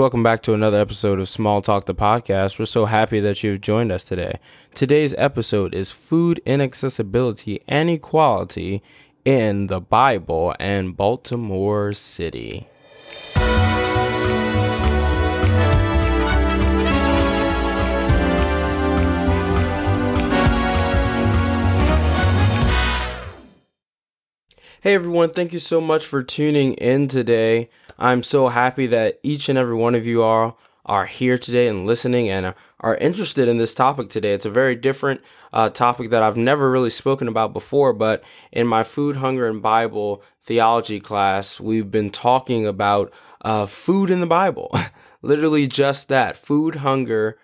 Welcome back to another episode of Small Talk the podcast. We're so happy that you've joined us today. Today's episode is food inaccessibility and equality in the Bible and Baltimore City. Hey everyone, thank you so much for tuning in today. I'm so happy that each and every one of you are are here today and listening and are interested in this topic today. It's a very different uh, topic that I've never really spoken about before, but in my food, hunger, and Bible theology class, we've been talking about uh, food in the Bible. Literally just that food, hunger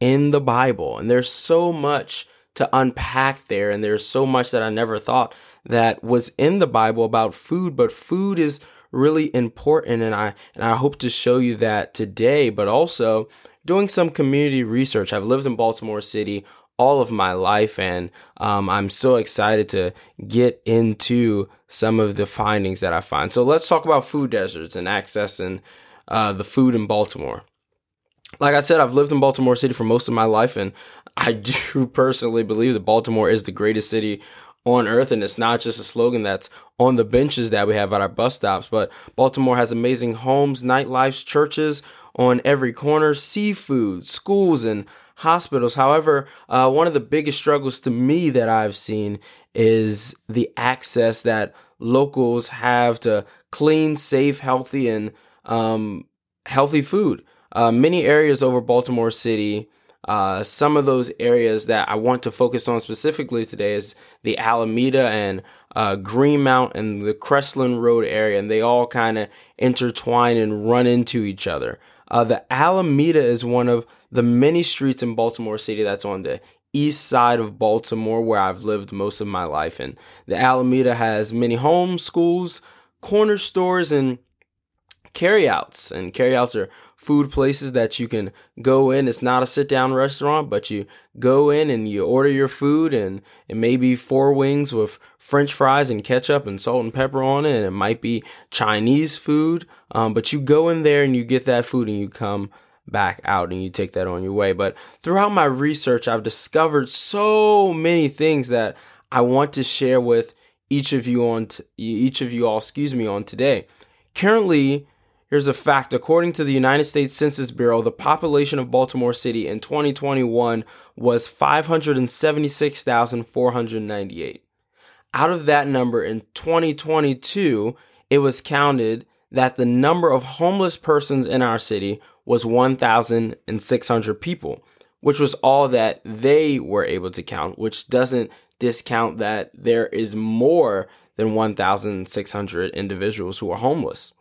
in the Bible. And there's so much to unpack there, and there's so much that I never thought that was in the Bible about food, but food is really important and I and I hope to show you that today, but also doing some community research. I've lived in Baltimore City all of my life and um, I'm so excited to get into some of the findings that I find. So let's talk about food deserts and accessing uh, the food in Baltimore. Like I said, I've lived in Baltimore City for most of my life, and I do personally believe that Baltimore is the greatest city on earth and it's not just a slogan that's on the benches that we have at our bus stops but baltimore has amazing homes nightlifes churches on every corner seafood schools and hospitals. However uh, one of the biggest struggles to me that i've seen is the access that locals have to clean safe healthy and um, healthy food. Uh, many areas over baltimore city uh, some of those areas that I want to focus on specifically today is the Alameda and uh, Greenmount and the Crestline Road area, and they all kind of intertwine and run into each other. Uh, the Alameda is one of the many streets in Baltimore City that's on the east side of Baltimore, where I've lived most of my life. And the Alameda has many homes, schools, corner stores, and carryouts. And carryouts are food places that you can go in. It's not a sit down restaurant, but you go in and you order your food and it may be four wings with french fries and ketchup and salt and pepper on it. And it might be Chinese food. Um, but you go in there and you get that food and you come back out and you take that on your way. But throughout my research, I've discovered so many things that I want to share with each of you on t- each of you all, excuse me, on today. Currently, Here's a fact according to the United States Census Bureau, the population of Baltimore City in 2021 was 576,498. Out of that number in 2022, it was counted that the number of homeless persons in our city was 1,600 people, which was all that they were able to count, which doesn't discount that there is more than 1,600 individuals who are homeless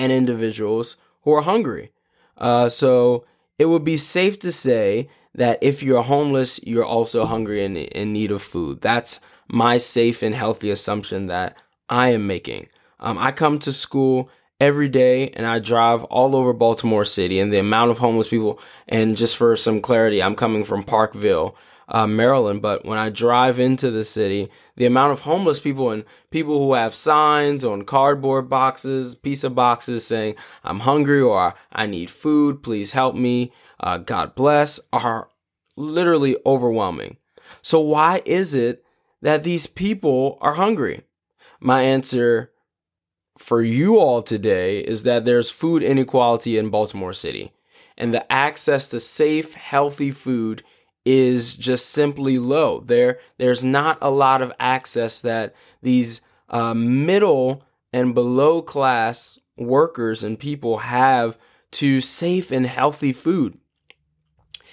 and individuals who are hungry. Uh, so it would be safe to say that if you're homeless, you're also hungry and in need of food. That's my safe and healthy assumption that I am making. Um, I come to school every day and I drive all over Baltimore City and the amount of homeless people. And just for some clarity, I'm coming from Parkville, uh, Maryland. But when I drive into the city, the amount of homeless people and people who have signs on cardboard boxes, pizza boxes saying, I'm hungry or I need food, please help me, uh, God bless, are literally overwhelming. So, why is it that these people are hungry? My answer for you all today is that there's food inequality in Baltimore City, and the access to safe, healthy food is just simply low. There, there's not a lot of access that these uh, middle and below class workers and people have to safe and healthy food.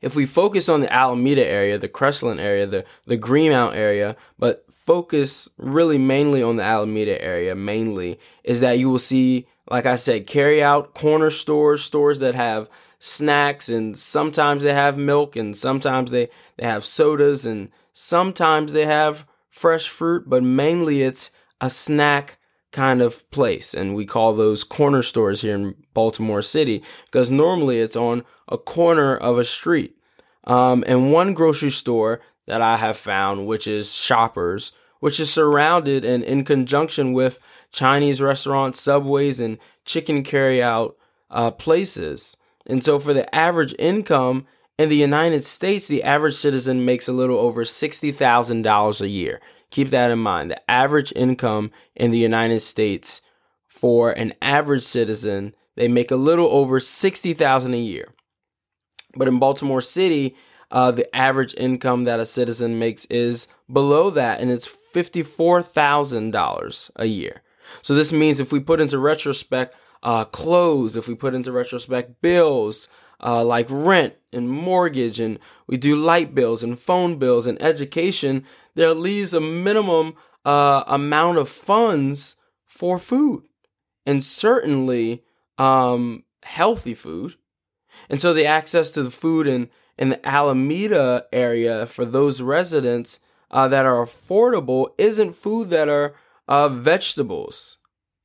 If we focus on the Alameda area, the Crestline area, the, the Greenmount area, but focus really mainly on the Alameda area, mainly, is that you will see, like I said, carry out corner stores, stores that have snacks and sometimes they have milk and sometimes they, they have sodas and sometimes they have fresh fruit, but mainly it's a snack kind of place. And we call those corner stores here in Baltimore City because normally it's on a corner of a street. Um, and one grocery store that I have found, which is Shoppers, which is surrounded and in conjunction with Chinese restaurants, subways, and chicken carry out uh, places. And so, for the average income in the United States, the average citizen makes a little over $60,000 a year. Keep that in mind. The average income in the United States for an average citizen, they make a little over 60,000 a year. But in Baltimore City, uh, the average income that a citizen makes is below that, and it's $54,000 a year. So this means if we put into retrospect uh, clothes, if we put into retrospect bills uh, like rent and mortgage, and we do light bills and phone bills and education, there leaves a minimum uh, amount of funds for food and certainly um, healthy food. And so the access to the food in, in the Alameda area for those residents uh, that are affordable isn't food that are uh, vegetables.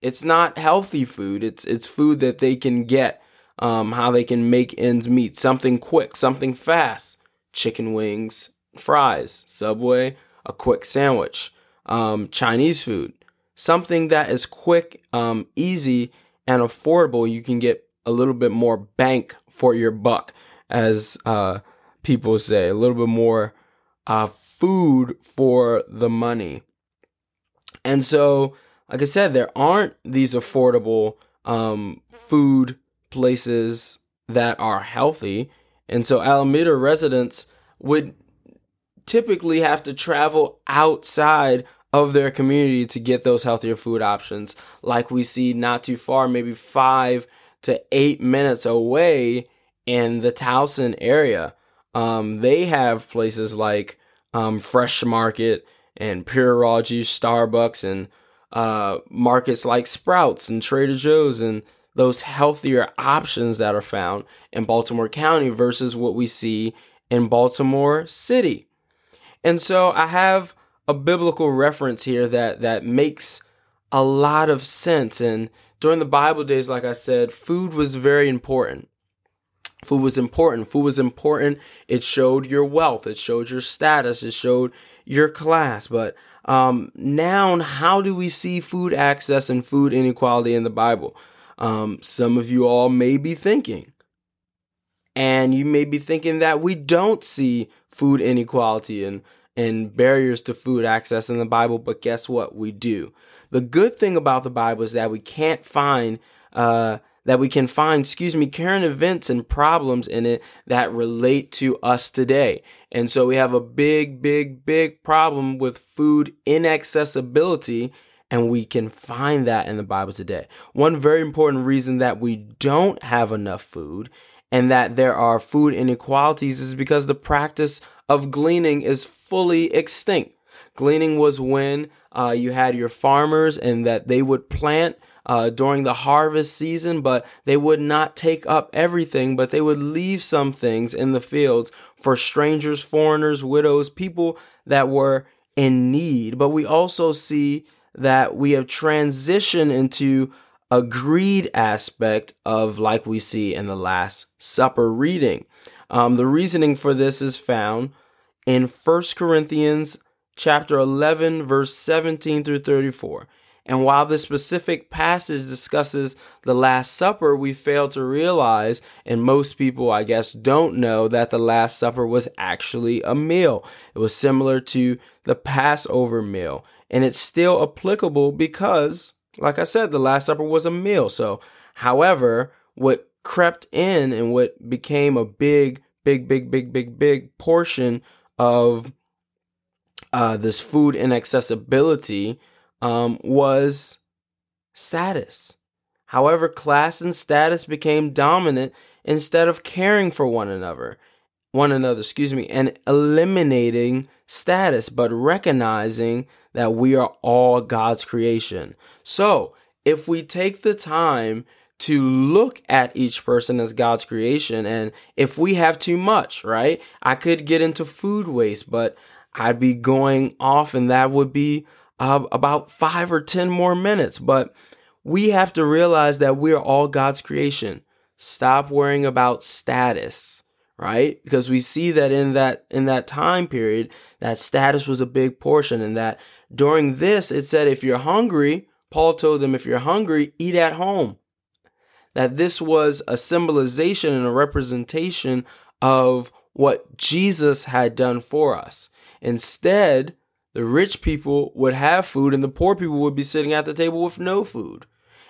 It's not healthy food. It's it's food that they can get, um, how they can make ends meet. Something quick, something fast. Chicken wings, fries, Subway, a quick sandwich, um, Chinese food. Something that is quick, um, easy, and affordable. You can get a little bit more bank for your buck, as uh, people say. A little bit more uh, food for the money. And so like I said, there aren't these affordable um, food places that are healthy. And so Alameda residents would typically have to travel outside of their community to get those healthier food options, like we see not too far, maybe five to eight minutes away in the Towson area. Um, they have places like um, Fresh Market and Pure Raw Juice, Starbucks, and uh, markets like Sprouts and Trader Joe's and those healthier options that are found in Baltimore County versus what we see in Baltimore City. And so I have a biblical reference here that that makes a lot of sense and during the Bible days like I said, food was very important. Food was important. Food was important. It showed your wealth, it showed your status, it showed your class, but um, now, how do we see food access and food inequality in the Bible? Um, some of you all may be thinking, and you may be thinking that we don't see food inequality and, and barriers to food access in the Bible, but guess what? We do. The good thing about the Bible is that we can't find uh, that we can find, excuse me, current events and problems in it that relate to us today. And so we have a big, big, big problem with food inaccessibility. And we can find that in the Bible today. One very important reason that we don't have enough food and that there are food inequalities is because the practice of gleaning is fully extinct. Gleaning was when uh, you had your farmers and that they would plant uh, during the harvest season, but they would not take up everything, but they would leave some things in the fields for strangers, foreigners, widows, people that were in need. But we also see that we have transitioned into a greed aspect of like we see in the Last Supper reading. Um, the reasoning for this is found in 1 Corinthians chapter 11 verse 17 through 34. And while this specific passage discusses the Last Supper, we fail to realize, and most people, I guess, don't know that the Last Supper was actually a meal. It was similar to the Passover meal. And it's still applicable because, like I said, the Last Supper was a meal. So, however, what crept in and what became a big, big, big, big, big, big portion of uh, this food inaccessibility um, was status. However, class and status became dominant instead of caring for one another, one another, excuse me, and eliminating status, but recognizing that we are all God's creation. So, if we take the time to look at each person as God's creation, and if we have too much, right? I could get into food waste, but I'd be going off, and that would be uh, about five or 10 more minutes. But we have to realize that we're all God's creation. Stop worrying about status, right? Because we see that in that in that time period, that status was a big portion and that during this it said if you're hungry, Paul told them if you're hungry, eat at home. that this was a symbolization and a representation of what Jesus had done for us. Instead, the rich people would have food and the poor people would be sitting at the table with no food.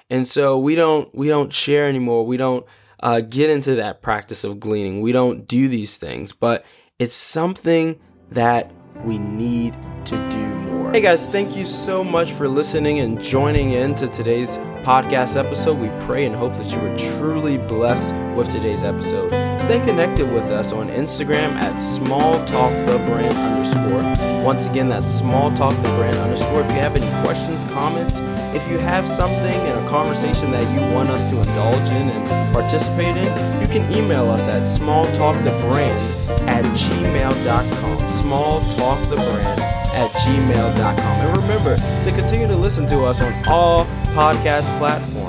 And so we don't we don't share anymore. We don't uh, get into that practice of gleaning. We don't do these things, but it's something that we need to do more. Hey guys, thank you so much for listening and joining in to today's podcast episode. We pray and hope that you were truly blessed with today's episode. Stay connected with us on Instagram at smalltalkthebrand underscore. Once again, that's smalltalkthebrand underscore. If you have any questions, comments, if you have something in a conversation that you want us to indulge in and participate in, you can email us at smalltalkthebrand at gmail.com. Smalltalkthebrand at gmail.com. And remember to continue to listen to us on all podcast platforms